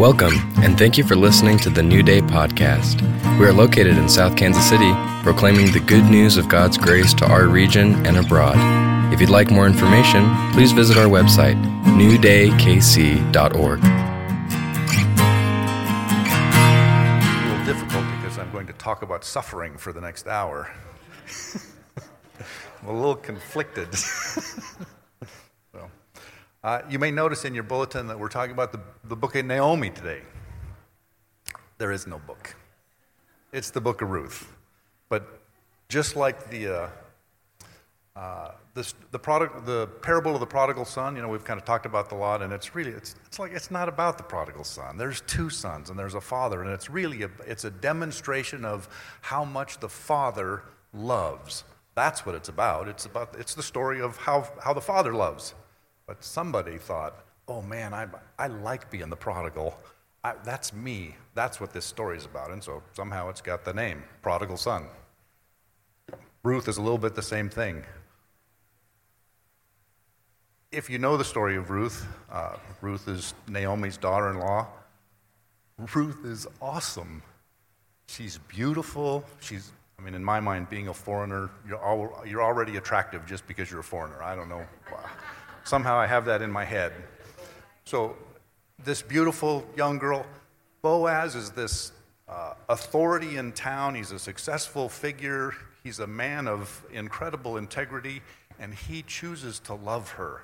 Welcome, and thank you for listening to the New Day podcast. We are located in South Kansas City, proclaiming the good news of God's grace to our region and abroad. If you'd like more information, please visit our website, newdaykc.org. a little difficult because I'm going to talk about suffering for the next hour. I'm a little conflicted. uh, you may notice in your bulletin that we're talking about the, the book of Naomi today. There is no book, it's the book of Ruth. But just like the, uh, uh, this, the, product, the parable of the prodigal son, you know, we've kind of talked about the lot, and it's really, it's, it's like, it's not about the prodigal son. There's two sons, and there's a father, and it's really, a, it's a demonstration of how much the father loves. That's what it's about. It's about, it's the story of how, how the father loves. But somebody thought, oh man, I, I like being the prodigal. I, that's me. That's what this story is about. And so somehow it's got the name, prodigal son. Ruth is a little bit the same thing if you know the story of Ruth, uh, Ruth is Naomi's daughter in law. Ruth is awesome. She's beautiful. She's, I mean, in my mind, being a foreigner, you're, al- you're already attractive just because you're a foreigner. I don't know. Somehow I have that in my head. So, this beautiful young girl, Boaz is this uh, authority in town. He's a successful figure. He's a man of incredible integrity, and he chooses to love her.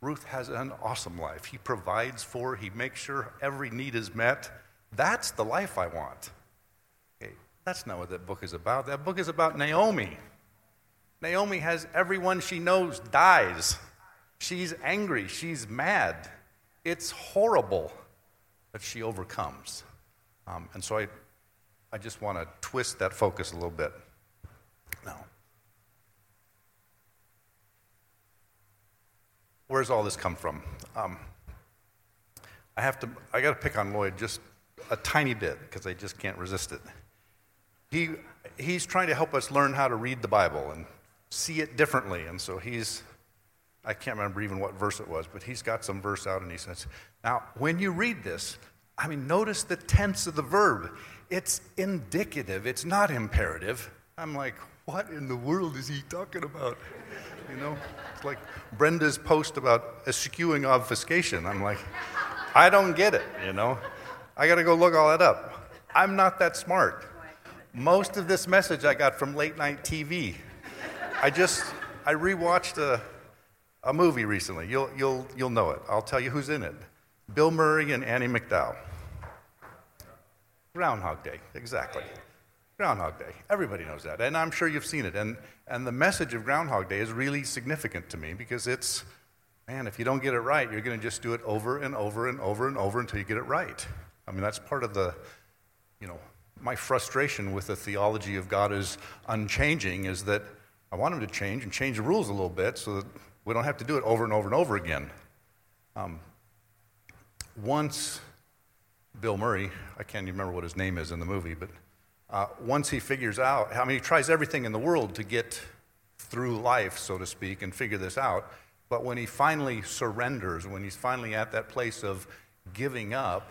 Ruth has an awesome life. He provides for, he makes sure every need is met. That's the life I want. Okay, that's not what that book is about. That book is about Naomi. Naomi has everyone she knows dies. She's angry, she's mad. It's horrible, but she overcomes. Um, and so I, I just want to twist that focus a little bit. Now, where's all this come from? Um, I have to, I got to pick on Lloyd just a tiny bit because I just can't resist it. He, he's trying to help us learn how to read the Bible and see it differently. And so he's, I can't remember even what verse it was, but he's got some verse out and he says, Now, when you read this, I mean, notice the tense of the verb. It's indicative, it's not imperative. I'm like, what in the world is he talking about? You know, it's like Brenda's post about eschewing obfuscation. I'm like, I don't get it, you know. I got to go look all that up. I'm not that smart. Most of this message I got from late night TV. I just, I rewatched a, a movie recently. You'll, you'll, you'll know it. I'll tell you who's in it Bill Murray and Andie MacDowell. Groundhog Day, exactly. Groundhog Day. Everybody knows that. And I'm sure you've seen it. And, and the message of Groundhog Day is really significant to me because it's, man, if you don't get it right, you're going to just do it over and over and over and over until you get it right. I mean, that's part of the, you know, my frustration with the theology of God is unchanging is that I want him to change and change the rules a little bit so that we don't have to do it over and over and over again. Um, once Bill Murray, I can't even remember what his name is in the movie, but uh, once he figures out, I mean, he tries everything in the world to get through life, so to speak, and figure this out. But when he finally surrenders, when he's finally at that place of giving up,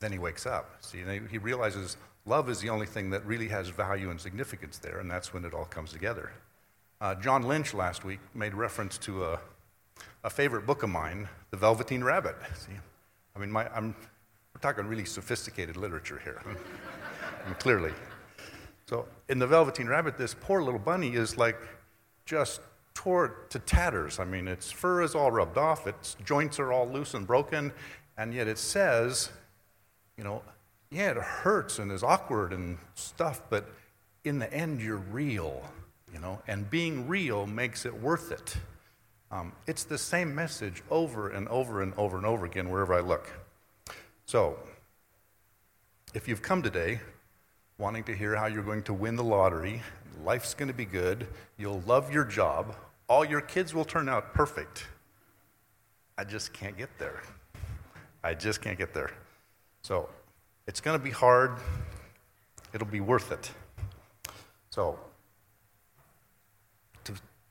then he wakes up. See, he realizes love is the only thing that really has value and significance there, and that's when it all comes together. Uh, John Lynch last week made reference to a, a favorite book of mine, The Velveteen Rabbit. See, I mean, my, I'm, we're talking really sophisticated literature here. clearly. So in the Velveteen Rabbit, this poor little bunny is like just tore to tatters. I mean, its fur is all rubbed off, its joints are all loose and broken, and yet it says, you know, yeah, it hurts and is awkward and stuff, but in the end, you're real, you know, and being real makes it worth it. Um, it's the same message over and over and over and over again wherever I look. So, if you've come today wanting to hear how you're going to win the lottery. Life's going to be good. You'll love your job. All your kids will turn out perfect. I just can't get there. I just can't get there. So it's going to be hard. It'll be worth it. So,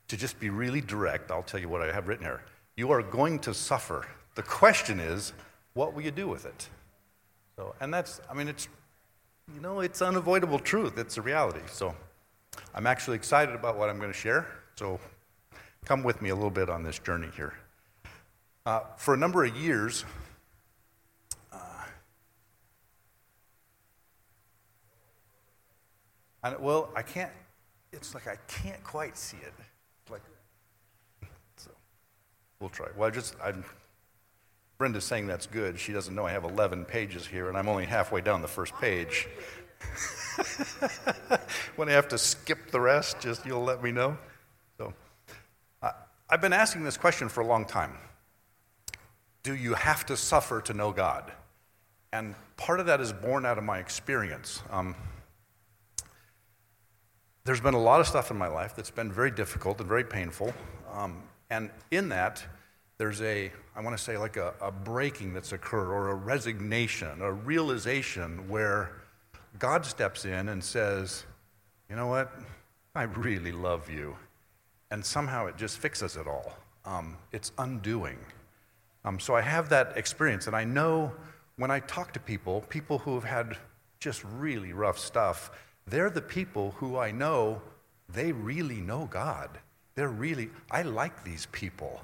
to, just be really direct, I'll tell you what I have written here. You are going to suffer. The question is, what will you do with it? So, and that's, I mean, it's, you know, it's unavoidable truth. It's a reality. So I'm actually excited about what I'm going to share. So come with me a little bit on this journey here. Uh, for a number of years, uh, and, well, I can't, it's like I can't quite see it. Like, so we'll try. Well, I just, I'm, Brenda's saying that's good. She doesn't know I have 11 pages here, and I'm only halfway down the first page. when I have to skip the rest, just you'll let me know. So, I've been asking this question for a long time. Do you have to suffer to know God? And part of that is born out of my experience. Um, there's been a lot of stuff in my life that's been very difficult and very painful. Um, and in that, there's a, I want to say, like a, a breaking that's occurred or a resignation, a realization where God steps in and says, You know what? I really love you. And somehow it just fixes it all. Um, it's undoing. Um, so I have that experience, and I know when I talk to people, people who have had just really rough stuff, they're the people who I know they really know God. They're really, I like these people,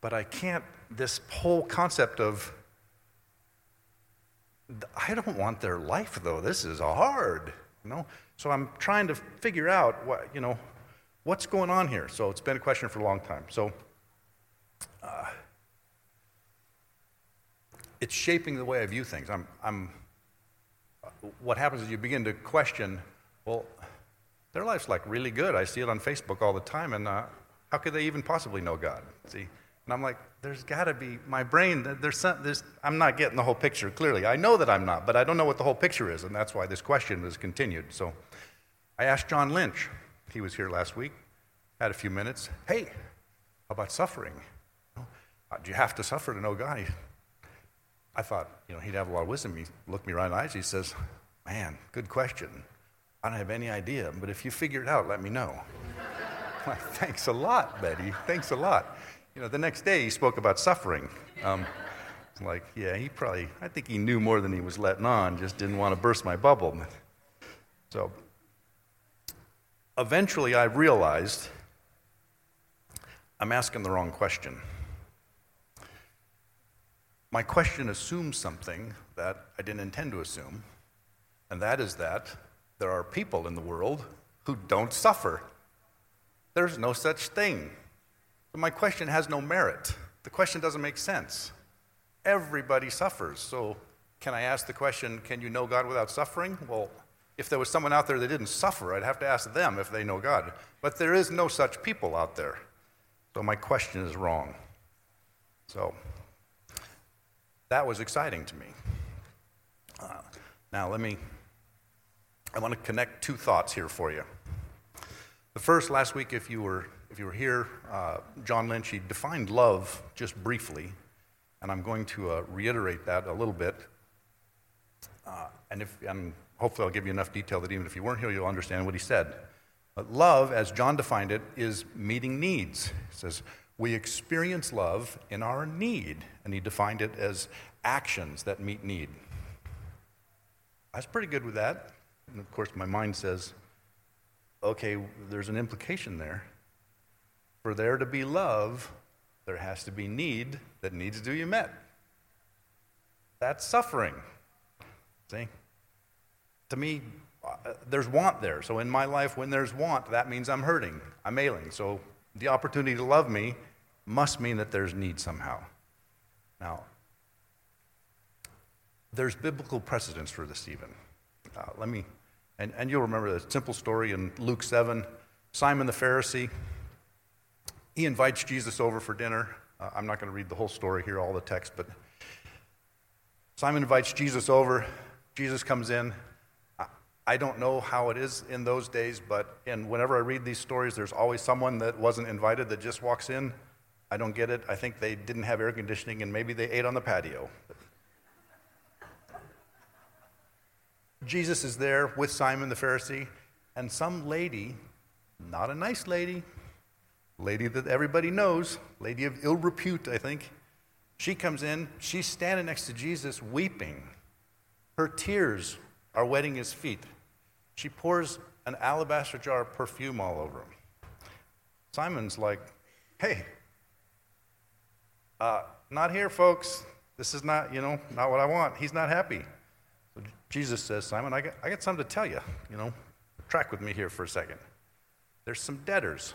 but I can't, this whole concept of I don't want their life though. This is hard, you know. So I'm trying to figure out what you know, what's going on here. So it's been a question for a long time. So uh, it's shaping the way I view things. I'm, I'm. What happens is you begin to question. Well, their life's like really good. I see it on Facebook all the time, and uh, how could they even possibly know God? See, and I'm like, there's got to be, my brain, there's some, there's, I'm not getting the whole picture clearly. I know that I'm not, but I don't know what the whole picture is, and that's why this question was continued. So I asked John Lynch, he was here last week, had a few minutes. Hey, how about suffering? Uh, do you have to suffer to know God? I thought, you know, he'd have a lot of wisdom. He looked me right in the eyes. He says, Man, good question. I don't have any idea, but if you figure it out, let me know. Thanks a lot, Betty. Thanks a lot. You know, the next day he spoke about suffering. Um, like, yeah, he probably, I think he knew more than he was letting on, just didn't want to burst my bubble. So eventually I realized I'm asking the wrong question. My question assumes something that I didn't intend to assume, and that is that there are people in the world who don't suffer. There's no such thing. My question has no merit. The question doesn't make sense. Everybody suffers. So, can I ask the question, can you know God without suffering? Well, if there was someone out there that didn't suffer, I'd have to ask them if they know God. But there is no such people out there. So, my question is wrong. So, that was exciting to me. Uh, now, let me, I want to connect two thoughts here for you. The first, last week, if you were if you were here, uh, John Lynch, he defined love just briefly, and I'm going to uh, reiterate that a little bit. Uh, and, if, and hopefully, I'll give you enough detail that even if you weren't here, you'll understand what he said. But love, as John defined it, is meeting needs. He says, We experience love in our need. And he defined it as actions that meet need. I was pretty good with that. And of course, my mind says, okay, there's an implication there. For there to be love, there has to be need that needs to be met. That's suffering. See? To me, uh, there's want there. So in my life, when there's want, that means I'm hurting, I'm ailing. So the opportunity to love me must mean that there's need somehow. Now, there's biblical precedence for this, even. Uh, let me, and, and you'll remember the simple story in Luke 7. Simon the Pharisee, he invites Jesus over for dinner. Uh, I'm not going to read the whole story here, all the text, but Simon invites Jesus over. Jesus comes in. I don't know how it is in those days, but and whenever I read these stories, there's always someone that wasn't invited that just walks in. I don't get it. I think they didn't have air conditioning and maybe they ate on the patio. Jesus is there with Simon the Pharisee, and some lady, not a nice lady, lady that everybody knows, lady of ill repute, I think. She comes in, she's standing next to Jesus weeping. Her tears are wetting his feet. She pours an alabaster jar of perfume all over him. Simon's like, hey, uh, not here, folks. This is not, you know, not what I want. He's not happy. Jesus says, Simon, I got, I got something to tell you. You know, track with me here for a second. There's some debtors.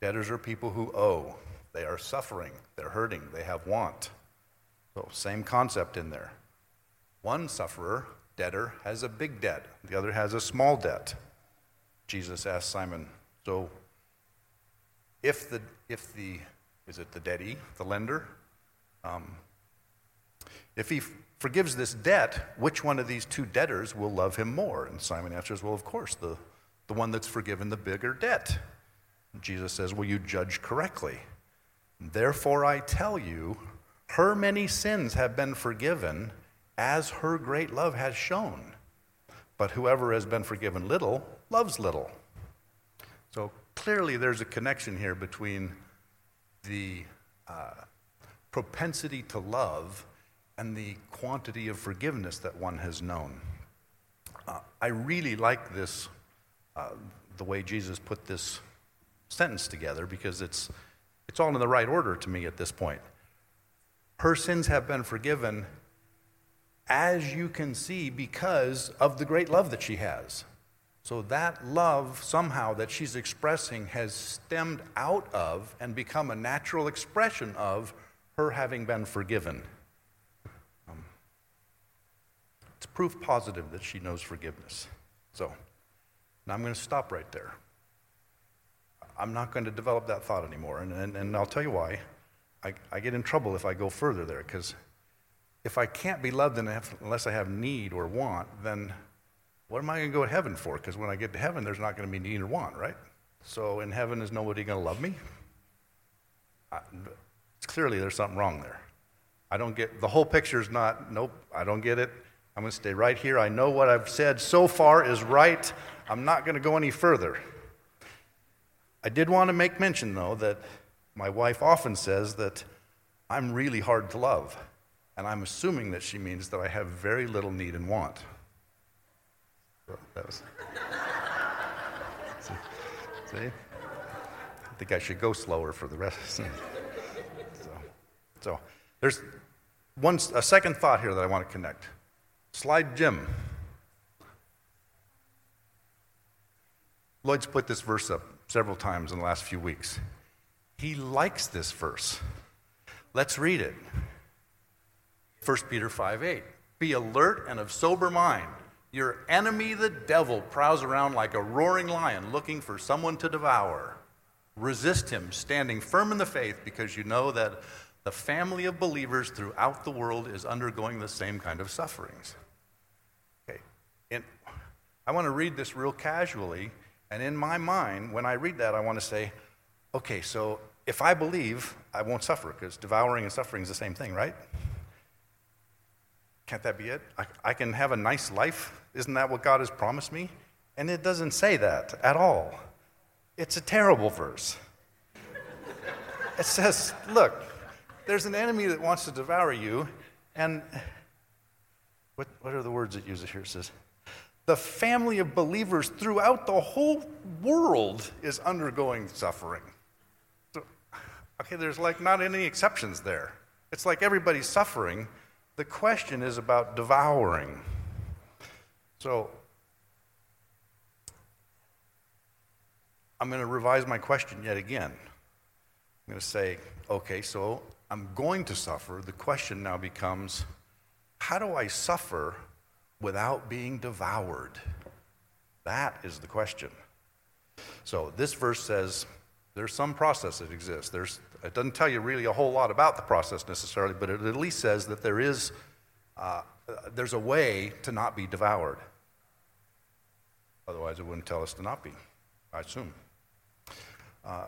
Debtors are people who owe. They are suffering. They're hurting. They have want. So, same concept in there. One sufferer, debtor, has a big debt, the other has a small debt. Jesus asked Simon, So, if the, if the is it the debtee, the lender? Um, if he forgives this debt, which one of these two debtors will love him more? And Simon answers, Well, of course, the, the one that's forgiven the bigger debt. Jesus says, Well, you judge correctly. Therefore, I tell you, her many sins have been forgiven as her great love has shown. But whoever has been forgiven little loves little. So clearly, there's a connection here between the uh, propensity to love and the quantity of forgiveness that one has known. Uh, I really like this, uh, the way Jesus put this sentence together, because it's, it's all in the right order to me at this point. Her sins have been forgiven, as you can see, because of the great love that she has. So that love somehow that she's expressing has stemmed out of and become a natural expression of her having been forgiven. Um, it's proof positive that she knows forgiveness. So now I'm going to stop right there. I'm not going to develop that thought anymore, and, and, and I'll tell you why. I, I get in trouble if I go further there, because if I can't be loved unless I have need or want, then what am I going to go to heaven for? Because when I get to heaven, there's not going to be need or want, right? So in heaven, is nobody going to love me? I, clearly, there's something wrong there. I don't get the whole picture is not, nope, I don't get it. I'm going to stay right here. I know what I've said so far is right. I'm not going to go any further. I did want to make mention, though, that my wife often says that I'm really hard to love. And I'm assuming that she means that I have very little need and want. That was. see, see? I think I should go slower for the rest. so, so there's one, a second thought here that I want to connect. Slide Jim. Lloyd's put this verse up several times in the last few weeks. He likes this verse. Let's read it. 1 Peter 5 8. Be alert and of sober mind. Your enemy, the devil, prowls around like a roaring lion looking for someone to devour. Resist him, standing firm in the faith, because you know that the family of believers throughout the world is undergoing the same kind of sufferings. I want to read this real casually, and in my mind, when I read that, I want to say, okay, so if I believe, I won't suffer, because devouring and suffering is the same thing, right? Can't that be it? I, I can have a nice life. Isn't that what God has promised me? And it doesn't say that at all. It's a terrible verse. it says, look, there's an enemy that wants to devour you, and what, what are the words it uses here? It says, the family of believers throughout the whole world is undergoing suffering. So, okay, there's like not any exceptions there. It's like everybody's suffering, the question is about devouring. So, I'm going to revise my question yet again. I'm going to say, okay, so I'm going to suffer. The question now becomes, how do I suffer without being devoured? That is the question. So, this verse says there's some process that exists. There's it doesn't tell you really a whole lot about the process necessarily, but it at least says that there is uh, there's a way to not be devoured. Otherwise, it wouldn't tell us to not be, I assume. Uh,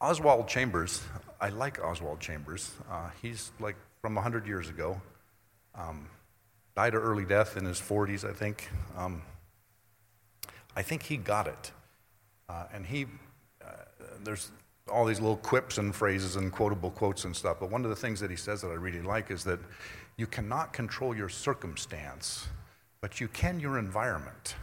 Oswald Chambers, I like Oswald Chambers. Uh, he's like from 100 years ago. Um, died of early death in his 40s, I think. Um, I think he got it. Uh, and he, uh, there's all these little quips and phrases and quotable quotes and stuff. But one of the things that he says that I really like is that you cannot control your circumstance, but you can your environment.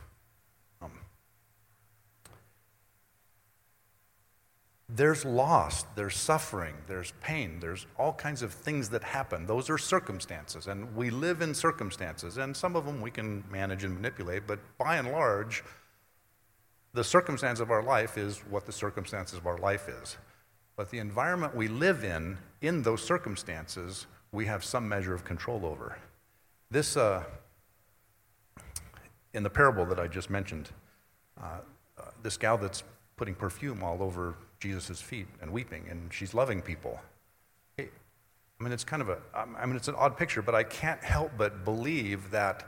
There's loss, there's suffering, there's pain, there's all kinds of things that happen. Those are circumstances, and we live in circumstances, and some of them we can manage and manipulate, but by and large, the circumstance of our life is what the circumstances of our life is. But the environment we live in, in those circumstances, we have some measure of control over. This, uh, in the parable that I just mentioned, uh, uh, this gal that's putting perfume all over Jesus' feet and weeping, and she's loving people. I mean, it's kind of a, I mean, it's an odd picture, but I can't help but believe that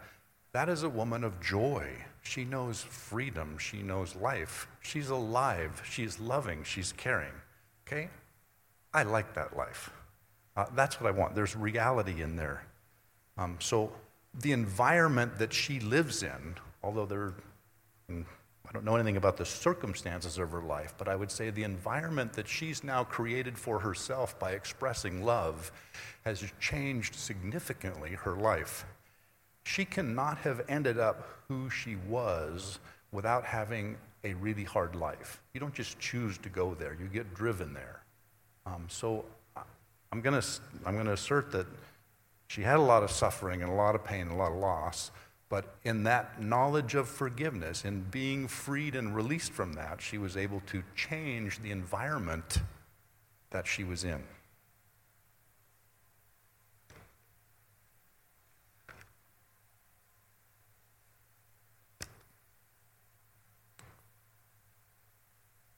that is a woman of joy. She knows freedom. She knows life. She's alive. She's loving. She's caring. Okay? I like that life. Uh, that's what I want. There's reality in there. Um, so the environment that she lives in, although there, mm, don't know anything about the circumstances of her life, but I would say the environment that she's now created for herself by expressing love has changed significantly her life. She cannot have ended up who she was without having a really hard life. You don't just choose to go there, you get driven there. Um, so I'm going to I'm going to assert that she had a lot of suffering and a lot of pain and a lot of loss, but in that knowledge of forgiveness, in being freed and released from that, she was able to change the environment that she was in.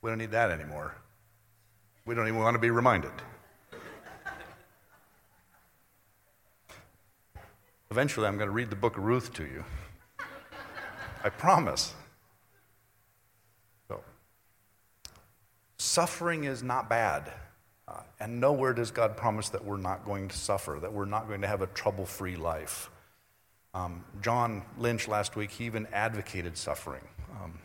We don't need that anymore. We don't even want to be reminded. Eventually, I'm going to read the book of Ruth to you. I promise. So, suffering is not bad. Uh, and nowhere does God promise that we're not going to suffer, that we're not going to have a trouble free life. Um, John Lynch last week, he even advocated suffering. Um,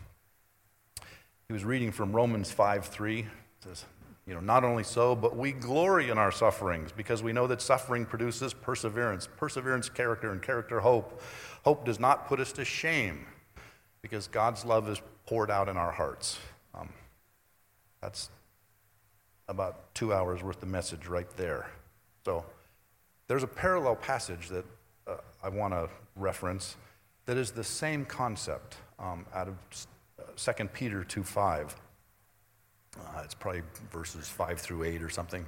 he was reading from Romans 5 3. It says, you know, not only so, but we glory in our sufferings because we know that suffering produces perseverance. Perseverance, character, and character, hope. Hope does not put us to shame because God's love is poured out in our hearts. Um, that's about two hours worth of message right there. So there's a parallel passage that uh, I want to reference that is the same concept um, out of 2 Peter 2 5. Uh, it's probably verses 5 through 8 or something.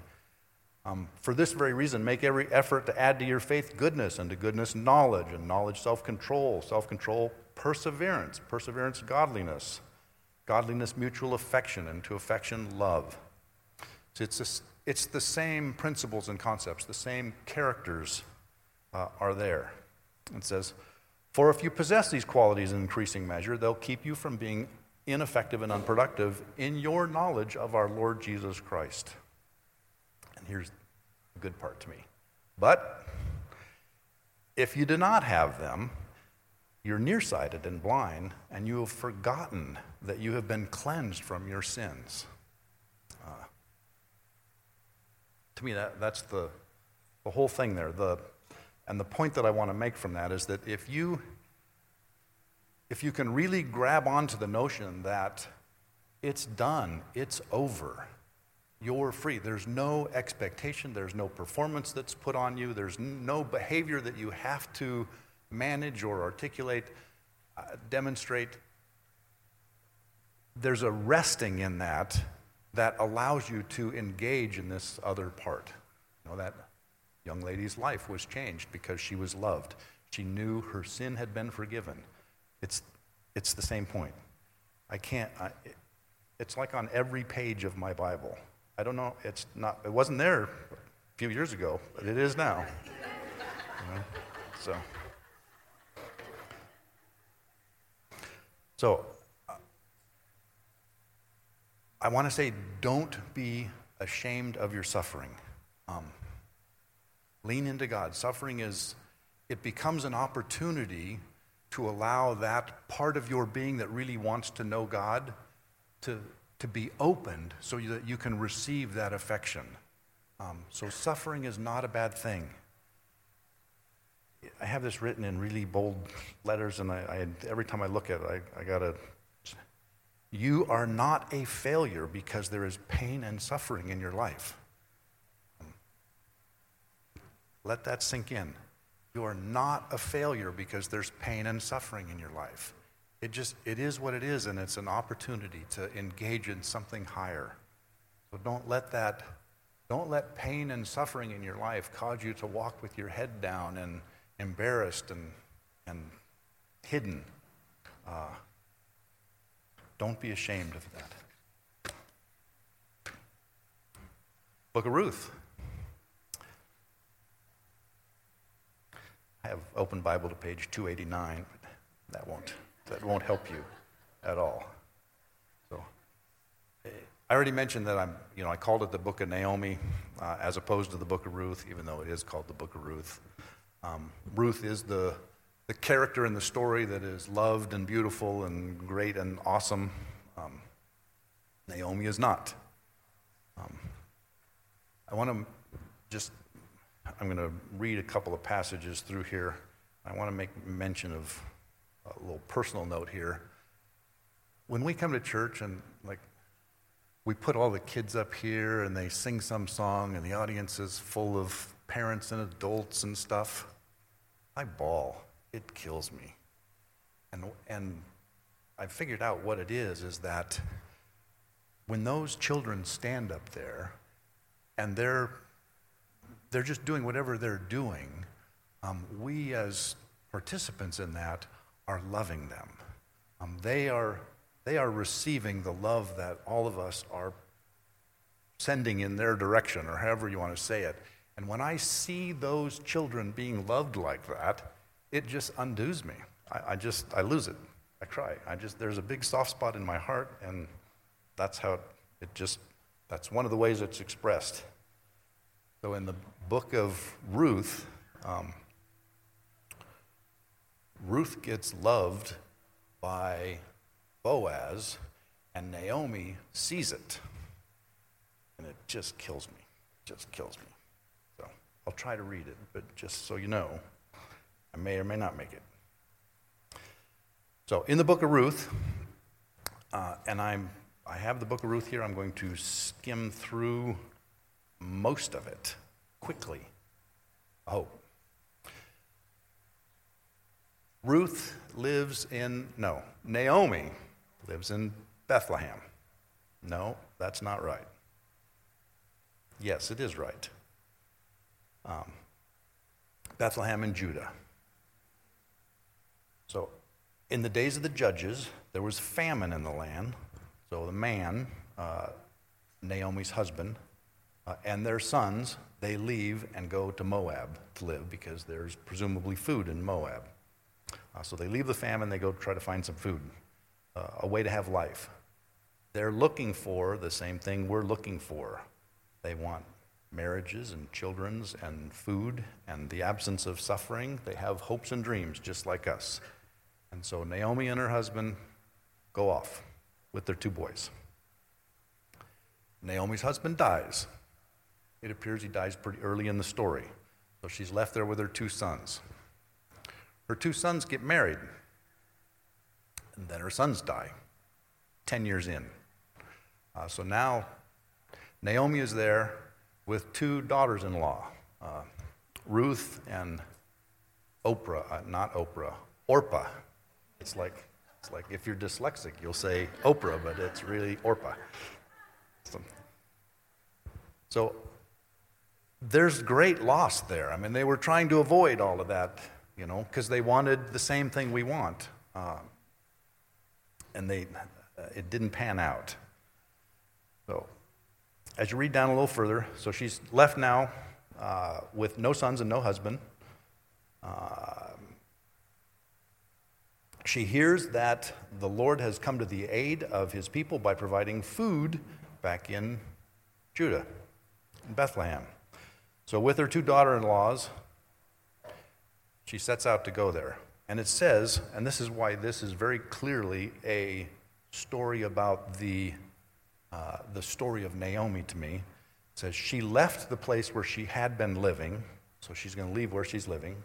Um, for this very reason, make every effort to add to your faith goodness, and to goodness, knowledge, and knowledge, self control, self control, perseverance, perseverance, godliness, godliness, mutual affection, and to affection, love. So it's, a, it's the same principles and concepts, the same characters uh, are there. It says, For if you possess these qualities in increasing measure, they'll keep you from being ineffective and unproductive in your knowledge of our Lord Jesus Christ. And here's the good part to me. But if you do not have them, you're nearsighted and blind, and you have forgotten that you have been cleansed from your sins. Uh, to me, that, that's the, the whole thing there. The, and the point that I want to make from that is that if you if you can really grab onto the notion that it's done, it's over, you're free. There's no expectation, there's no performance that's put on you, there's no behavior that you have to manage or articulate, uh, demonstrate. There's a resting in that that allows you to engage in this other part. You know, that young lady's life was changed because she was loved. She knew her sin had been forgiven. It's, it's the same point. I can't, I, it's like on every page of my Bible. I don't know, it's not, it wasn't there a few years ago, but it is now. You know? So, so I want to say don't be ashamed of your suffering. Um, lean into God. Suffering is, it becomes an opportunity to allow that part of your being that really wants to know God to, to be opened so that you can receive that affection. Um, so suffering is not a bad thing. I have this written in really bold letters, and I, I every time I look at it, I, I got to. You are not a failure because there is pain and suffering in your life. Let that sink in. You are not a failure because there's pain and suffering in your life. It just, it is what it is, and it's an opportunity to engage in something higher. So don't let that, don't let pain and suffering in your life cause you to walk with your head down and embarrassed and, and hidden. Uh, don't be ashamed of that. Book of Ruth. I have open Bible to page 289, but that won't, that won't help you at all. So, I already mentioned that I'm, you know, I called it the Book of Naomi uh, as opposed to the Book of Ruth, even though it is called the Book of Ruth. Um, Ruth is the, the character in the story that is loved and beautiful and great and awesome. Um, Naomi is not. Um, I want to just I'm going to read a couple of passages through here. I want to make mention of a little personal note here. When we come to church and like we put all the kids up here and they sing some song and the audience is full of parents and adults and stuff, I bawl. It kills me. And, and I figured out what it is is that when those children stand up there and they're they're just doing whatever they're doing. Um, we, as participants in that, are loving them. Um, they, are, they are receiving the love that all of us are sending in their direction, or however you want to say it. And when I see those children being loved like that, it just undoes me. I, I just, I lose it. I cry. I just, there's a big soft spot in my heart, and that's how it, it just, that's one of the ways it's expressed. So in the book of Ruth, um, Ruth gets loved by Boaz, and Naomi sees it. And it just kills me. Just kills me. So I'll try to read it, but just so you know, I may or may not make it. So in the book of Ruth, uh, and I'm, I have the book of Ruth here, I'm going to skim through most of it quickly. Oh. Ruth lives in, no, Naomi lives in Bethlehem. No, that's not right. Yes, it is right. Um, Bethlehem in Judah. So, in the days of the judges, there was famine in the land. So, the man, uh, Naomi's husband, uh, and their sons, they leave and go to Moab to live because there's presumably food in Moab. Uh, so they leave the famine, they go try to find some food, uh, a way to have life. They're looking for the same thing we're looking for. They want marriages and children's and food and the absence of suffering. They have hopes and dreams just like us. And so Naomi and her husband go off with their two boys. Naomi's husband dies. It appears he dies pretty early in the story. So she's left there with her two sons. Her two sons get married, and then her sons die 10 years in. Uh, so now Naomi is there with two daughters in law, uh, Ruth and Oprah, uh, not Oprah, Orpah. It's like, it's like if you're dyslexic, you'll say Oprah, but it's really Orpah. So, so there's great loss there. I mean, they were trying to avoid all of that, you know, because they wanted the same thing we want. Uh, and they, uh, it didn't pan out. So, as you read down a little further, so she's left now uh, with no sons and no husband. Uh, she hears that the Lord has come to the aid of his people by providing food back in Judah, in Bethlehem. So, with her two daughter in laws, she sets out to go there. And it says, and this is why this is very clearly a story about the uh, the story of Naomi to me. It says she left the place where she had been living, so she's going to leave where she's living.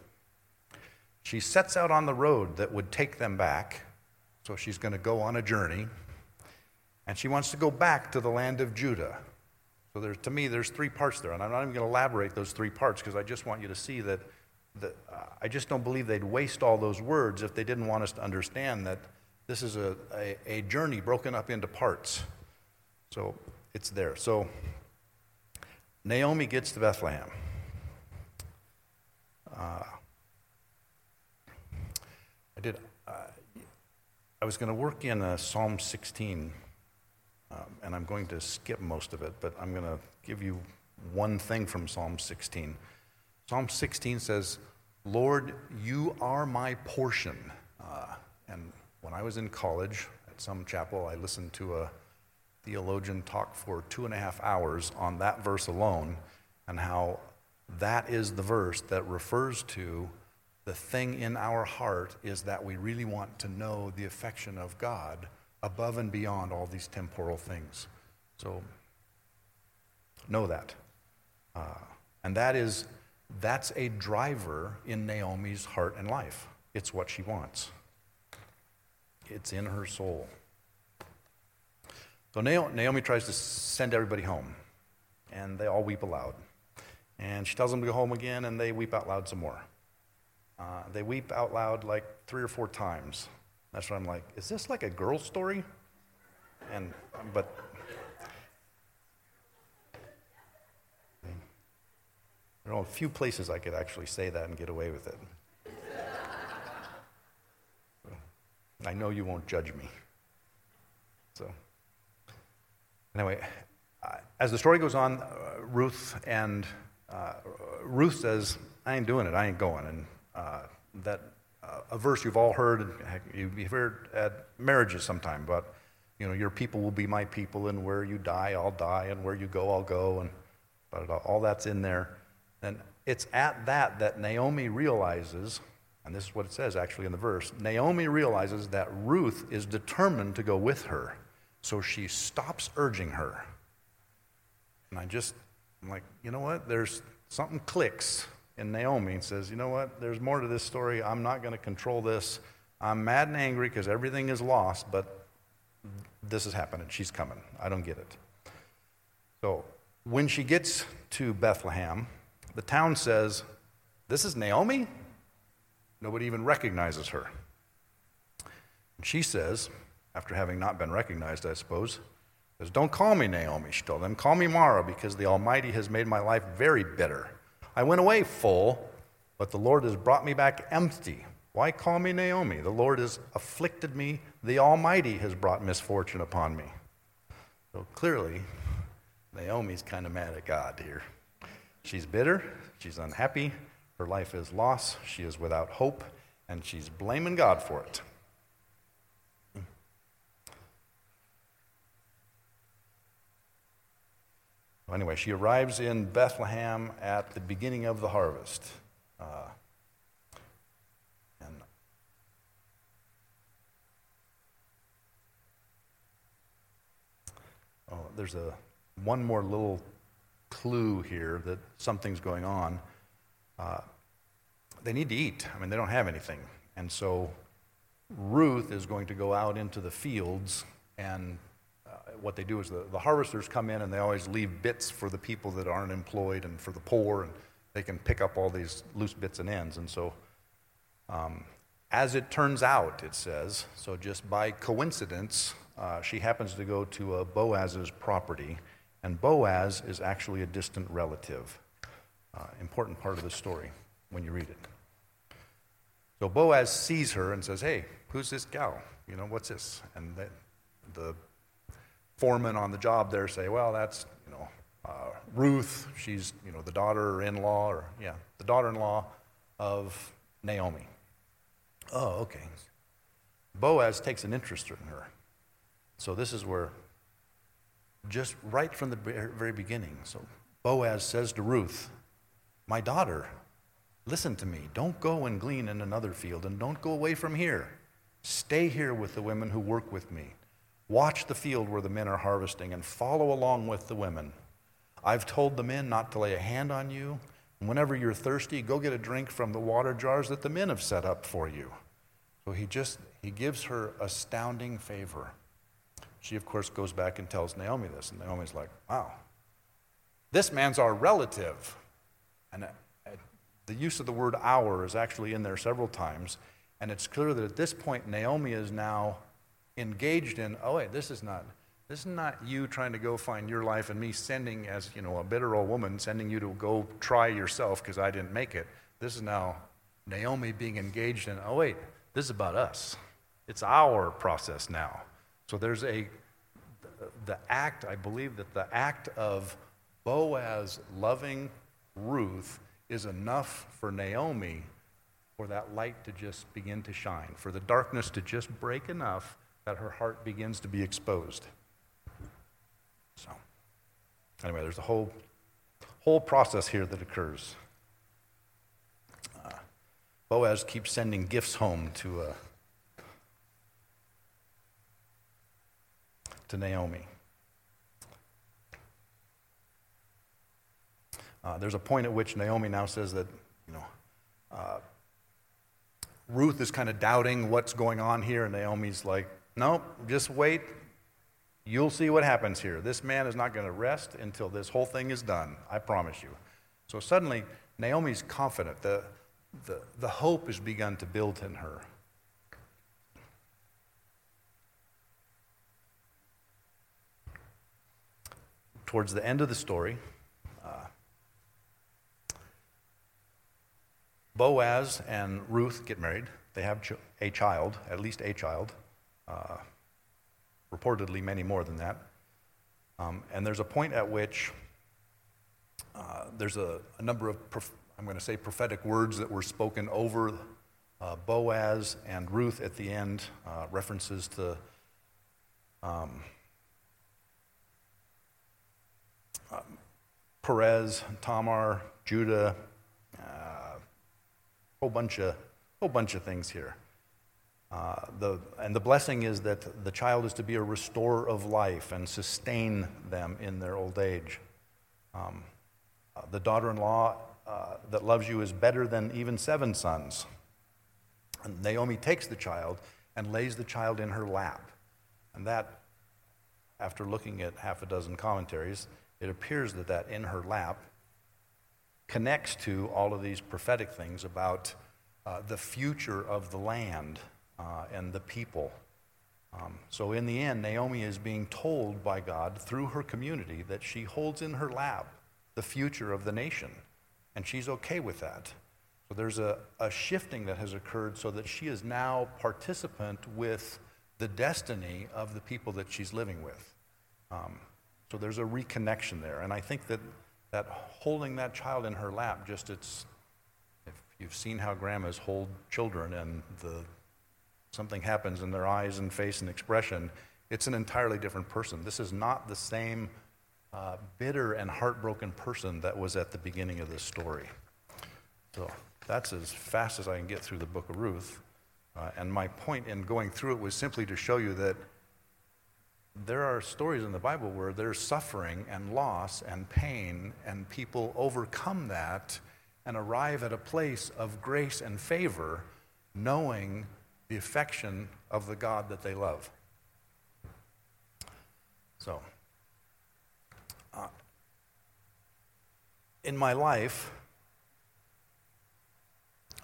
She sets out on the road that would take them back, so she's going to go on a journey. And she wants to go back to the land of Judah. So to me, there's three parts there, and I'm not even going to elaborate those three parts because I just want you to see that, that uh, I just don't believe they'd waste all those words if they didn't want us to understand that this is a, a, a journey broken up into parts. So it's there. So Naomi gets to Bethlehem. Uh, I did. Uh, I was going to work in uh, Psalm 16, um, and I'm going to skip most of it, but I'm going to give you one thing from Psalm 16. Psalm 16 says, Lord, you are my portion. Uh, and when I was in college at some chapel, I listened to a theologian talk for two and a half hours on that verse alone and how that is the verse that refers to the thing in our heart is that we really want to know the affection of God above and beyond all these temporal things. So, know that. Uh, and that is, that's a driver in Naomi's heart and life. It's what she wants, it's in her soul. So Naomi tries to send everybody home, and they all weep aloud. And she tells them to go home again, and they weep out loud some more. Uh, they weep out loud like three or four times. That's what I'm like, is this like a girl story? And, but, there are a few places I could actually say that and get away with it. I know you won't judge me. So, anyway, as the story goes on, uh, Ruth and uh, Ruth says, "I ain't doing it. I ain't going." And uh, that a verse you've all heard, you've heard at marriages sometime, but you know, your people will be my people, and where you die, I'll die, and where you go, I'll go, and all that's in there. And it's at that that Naomi realizes, and this is what it says actually in the verse Naomi realizes that Ruth is determined to go with her, so she stops urging her. And I just, I'm like, you know what? There's something clicks in Naomi and says, You know what? There's more to this story. I'm not going to control this. I'm mad and angry because everything is lost, but this is happening. She's coming. I don't get it. So when she gets to Bethlehem, the town says, This is Naomi? Nobody even recognizes her. And she says, after having not been recognized, I suppose, says, Don't call me Naomi, she told them. Call me Mara, because the Almighty has made my life very bitter. I went away full, but the Lord has brought me back empty. Why call me Naomi? The Lord has afflicted me. The Almighty has brought misfortune upon me. So clearly, Naomi's kind of mad at God here. She's bitter. She's unhappy. Her life is lost. She is without hope, and she's blaming God for it. Anyway, she arrives in Bethlehem at the beginning of the harvest. Uh, and oh, there's a one more little clue here that something's going on. Uh, they need to eat. I mean, they don't have anything, and so Ruth is going to go out into the fields and what they do is the, the harvesters come in and they always leave bits for the people that aren't employed and for the poor, and they can pick up all these loose bits and ends. And so, um, as it turns out, it says, so just by coincidence, uh, she happens to go to Boaz's property, and Boaz is actually a distant relative. Uh, important part of the story when you read it. So Boaz sees her and says, Hey, who's this gal? You know, what's this? And the, the foreman on the job there say, well, that's, you know, uh, Ruth, she's, you know, the daughter-in-law, or, yeah, the daughter-in-law of Naomi. Oh, okay. Boaz takes an interest in her. So this is where, just right from the very beginning, so Boaz says to Ruth, My daughter, listen to me. Don't go and glean in another field, and don't go away from here. Stay here with the women who work with me. Watch the field where the men are harvesting and follow along with the women. I've told the men not to lay a hand on you. Whenever you're thirsty, go get a drink from the water jars that the men have set up for you. So he just he gives her astounding favor. She of course goes back and tells Naomi this, and Naomi's like, "Wow, this man's our relative." And uh, the use of the word "our" is actually in there several times, and it's clear that at this point Naomi is now engaged in, "Oh wait, this is not this is not you trying to go find your life and me sending, as you know, a bitter old woman, sending you to go try yourself because I didn't make it. This is now Naomi being engaged in, oh, wait, this is about us. It's our process now. So there's a, the act, I believe that the act of Boaz loving Ruth is enough for Naomi for that light to just begin to shine, for the darkness to just break enough that her heart begins to be exposed. So, anyway, there's a whole, whole process here that occurs. Uh, Boaz keeps sending gifts home to, uh, to Naomi. Uh, there's a point at which Naomi now says that, you know, uh, Ruth is kind of doubting what's going on here, and Naomi's like, nope, just wait. You'll see what happens here. This man is not going to rest until this whole thing is done. I promise you. So suddenly, Naomi's confident. The, the, the hope has begun to build in her. Towards the end of the story, uh, Boaz and Ruth get married. They have a child, at least a child. Uh, reportedly many more than that. Um, and there's a point at which uh, there's a, a, number of, prof- I'm going to say, prophetic words that were spoken over uh, Boaz and Ruth at the end, uh, references to um, uh, Perez, Tamar, Judah, a uh, whole bunch of whole bunch of things here. Uh, the, and the blessing is that the child is to be a restorer of life and sustain them in their old age. Um, uh, the daughter in law uh, that loves you is better than even seven sons. And Naomi takes the child and lays the child in her lap. And that, after looking at half a dozen commentaries, it appears that that in her lap connects to all of these prophetic things about uh, the future of the land uh, and the people. Um, so, in the end, Naomi is being told by God through her community that she holds in her lap the future of the nation, and she's okay with that. So, there's a, a shifting that has occurred so that she is now participant with the destiny of the people that she's living with. Um, so, there's a reconnection there, and I think that, that holding that child in her lap, just it's, if you've seen how grandmas hold children and the something happens in their eyes and face and expression, it's an entirely different person. This is not the same uh, bitter and heartbroken person that was at the beginning of this story. So that's as fast as I can get through the book of Ruth. Uh, and my point in going through it was simply to show you that there are stories in the Bible where there's suffering and loss and pain, and people overcome that and arrive at a place of grace and favor, knowing the affection of the God that they love. So, uh, in my life,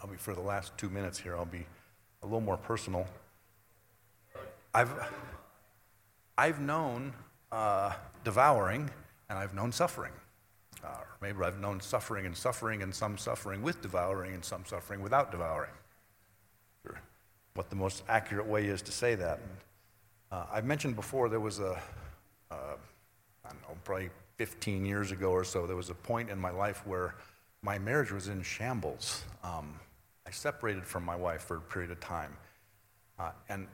I'll be for the last two minutes here, I'll be a little more personal. I've, I've known uh, devouring and I've known suffering. Uh, maybe I've known suffering and suffering and some suffering with devouring and some suffering without devouring what the most accurate way is to say that. Uh, I mentioned before there was a, uh, I don't know, probably 15 years ago or so, there was a point in my life where my marriage was in shambles. Um, I separated from my wife for a period of time. Uh, and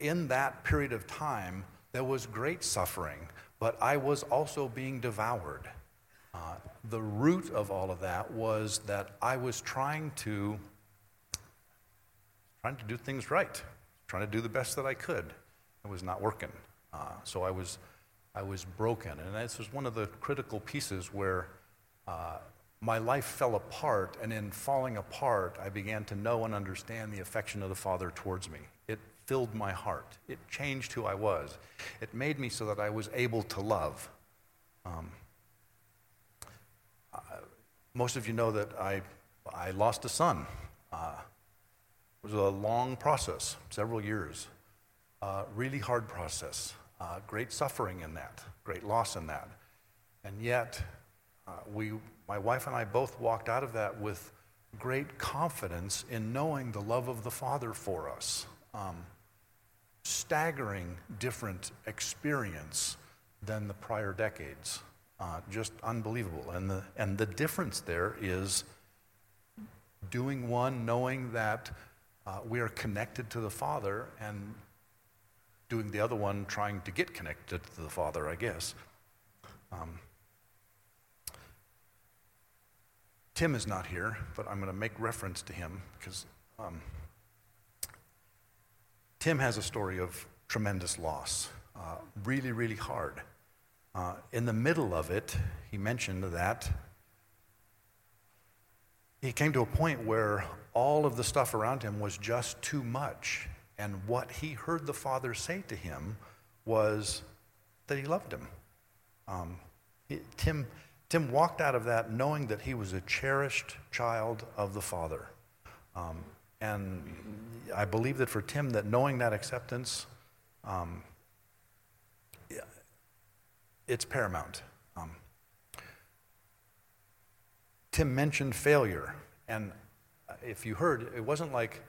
in that period of time, there was great suffering, but I was also being devoured. Uh, the root of all of that was that I was trying to trying to do things right, trying to do the best that I could. It was not working. Uh, so I was, I was broken. And this was one of the critical pieces where uh, my life fell apart. And in falling apart, I began to know and understand the affection of the Father towards me. It filled my heart, it changed who I was. It made me so that I was able to love. Um, uh, most of you know that I, I lost a son. It was a long process, several years. Uh, really hard process. Uh, great suffering in that, great loss in that. And yet, uh, we, my wife and I both walked out of that with great confidence in knowing the love of the Father for us. Um, staggering different experience than the prior decades. Uh, just unbelievable. And the, and the difference there is doing one knowing that uh, we are connected to the Father, and doing the other one trying to get connected to the Father, I guess. Um, Tim is not here, but I'm going to make reference to him because um, Tim has a story of tremendous loss, uh, really, really hard. Uh, in the middle of it, he mentioned that he came to a point where all of the stuff around him was just too much. And what he heard the Father say to him was that he loved him. Um, Tim, Tim walked out of that knowing that he was a cherished child of the Father. Um, and I believe that for Tim, that knowing that acceptance, um, it's paramount. Um, Tim mentioned failure, and uh, if you heard, it wasn't like,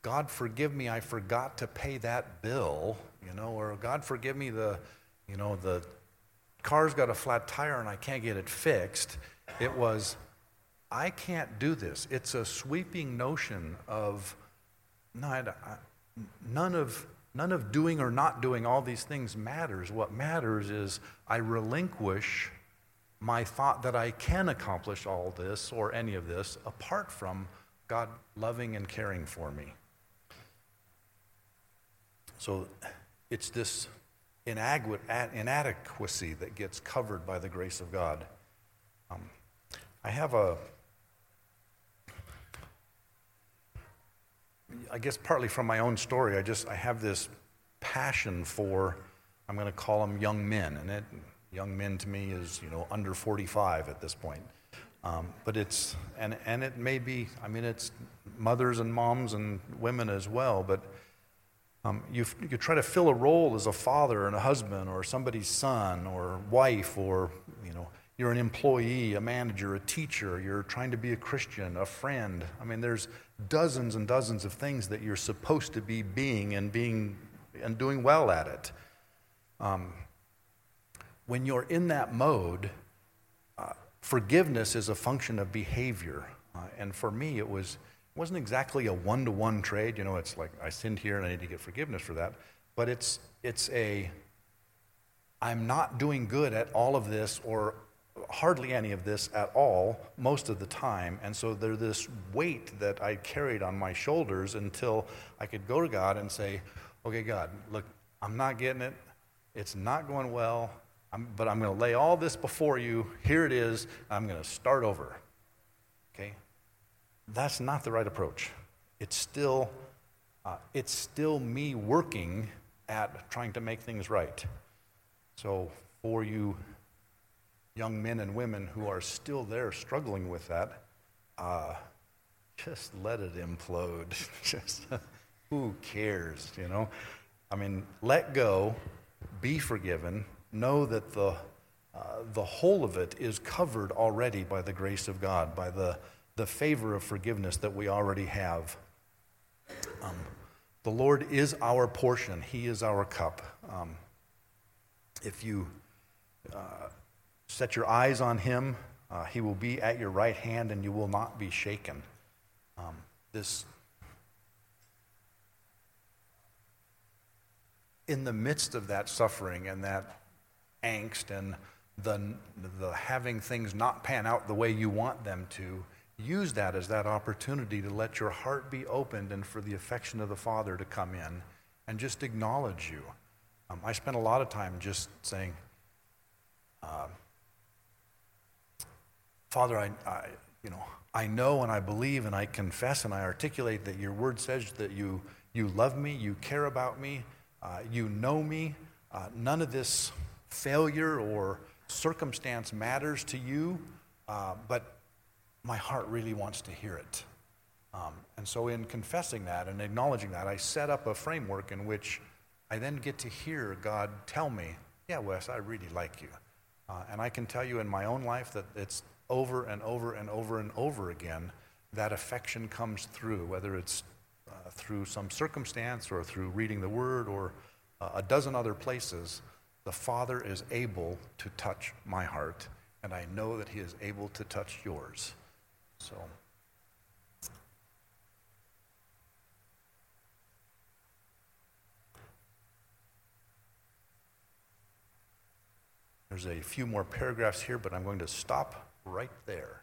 God forgive me, I forgot to pay that bill, you know, or God forgive me, the, you know, the car's got a flat tire and I can't get it fixed. It was, I can't do this. It's a sweeping notion of, not, none of None of doing or not doing all these things matters. What matters is I relinquish my thought that I can accomplish all this or any of this apart from God loving and caring for me. So it's this inadequacy that gets covered by the grace of God. Um, I have a I guess partly from my own story, I just I have this passion for I'm going to call them young men, and it, young men to me is you know under 45 at this point. Um, but it's and and it may be I mean it's mothers and moms and women as well, but. Um, you, you try to fill a role as a father and a husband or somebody's son or wife or you know you're an employee, a manager, a teacher, you're trying to be a Christian, a friend. I mean, there's dozens and dozens of things that you're supposed to be being and being and doing well at it. Um, when you're in that mode, uh, forgiveness is a function of behavior. Uh, and for me, it was it wasn't exactly a one-to-one trade. You know, it's like I sinned here and I need to get forgiveness for that. But it's it's a I'm not doing good at all of this, or hardly any of this at all most of the time. And so there's this weight that I carried on my shoulders until I could go to God and say, okay, God, look, I'm not getting it. It's not going well, I'm, but I'm going to lay all this before you. Here it is. I'm going to start over. Okay? That's not the right approach. It's still, uh, it's still me working at trying to make things right. So for you young men and women who are still there struggling with that, uh, just let it implode. just who cares, you know? I mean, let go, be forgiven, know that the, uh, the whole of it is covered already by the grace of God, by the, the favor of forgiveness that we already have. Um, the Lord is our portion, He is our cup. Um, if you uh, Set your eyes on him. Uh, he will be at your right hand and you will not be shaken. Um, this, in the midst of that suffering and that angst and the, the having things not pan out the way you want them to, use that as that opportunity to let your heart be opened and for the affection of the Father to come in and just acknowledge you. Um, I spent a lot of time just saying, uh, Father, I, I, you know, I know and I believe and I confess and I articulate that your word says that you, you love me, you care about me, uh, you know me. Uh, none of this failure or circumstance matters to you, uh, but my heart really wants to hear it. Um, and so, in confessing that and acknowledging that, I set up a framework in which I then get to hear God tell me, Yeah, Wes, I really like you. Uh, and I can tell you in my own life that it's over and over and over and over again that affection comes through, whether it's uh, through some circumstance or through reading the Word or uh, a dozen other places. The Father is able to touch my heart, and I know that He is able to touch yours. So. There's a few more paragraphs here, but I'm going to stop right there.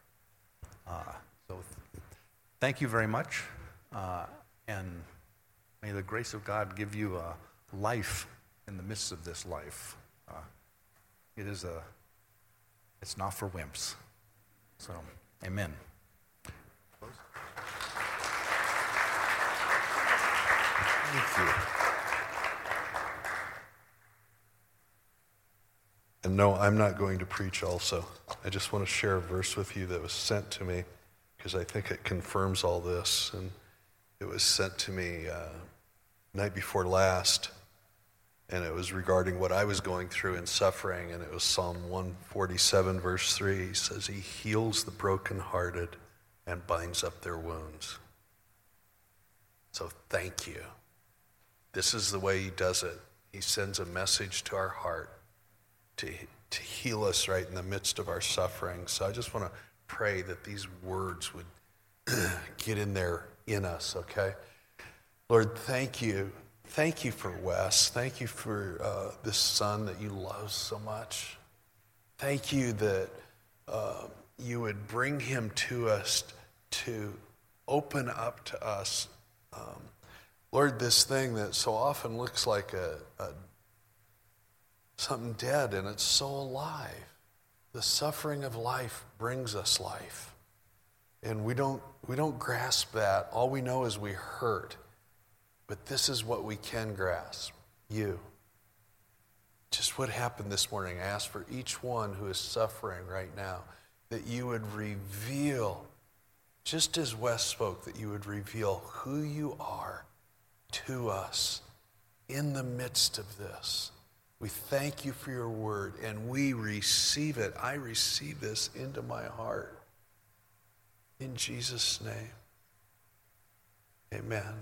Uh, so th- thank you very much, uh, and may the grace of God give you a life in the midst of this life. Uh, it is a, it's not for wimps. So, amen. Thank you. And no, I'm not going to preach also. I just want to share a verse with you that was sent to me because I think it confirms all this. And it was sent to me uh, night before last. And it was regarding what I was going through in suffering. And it was Psalm 147, verse 3. He says, He heals the brokenhearted and binds up their wounds. So thank you. This is the way He does it. He sends a message to our heart to, to heal us right in the midst of our suffering. So I just want to pray that these words would get in there in us, okay? Lord, thank you. Thank you for Wes. Thank you for uh, this son that you love so much. Thank you that uh, you would bring him to us to open up to us. Um, Lord, this thing that so often looks like a, a something dead and it's so alive. The suffering of life brings us life. And we don't, we don't grasp that. All we know is we hurt. But this is what we can grasp you. Just what happened this morning. I ask for each one who is suffering right now that you would reveal, just as Wes spoke, that you would reveal who you are to us in the midst of this. We thank you for your word and we receive it. I receive this into my heart. In Jesus' name, amen.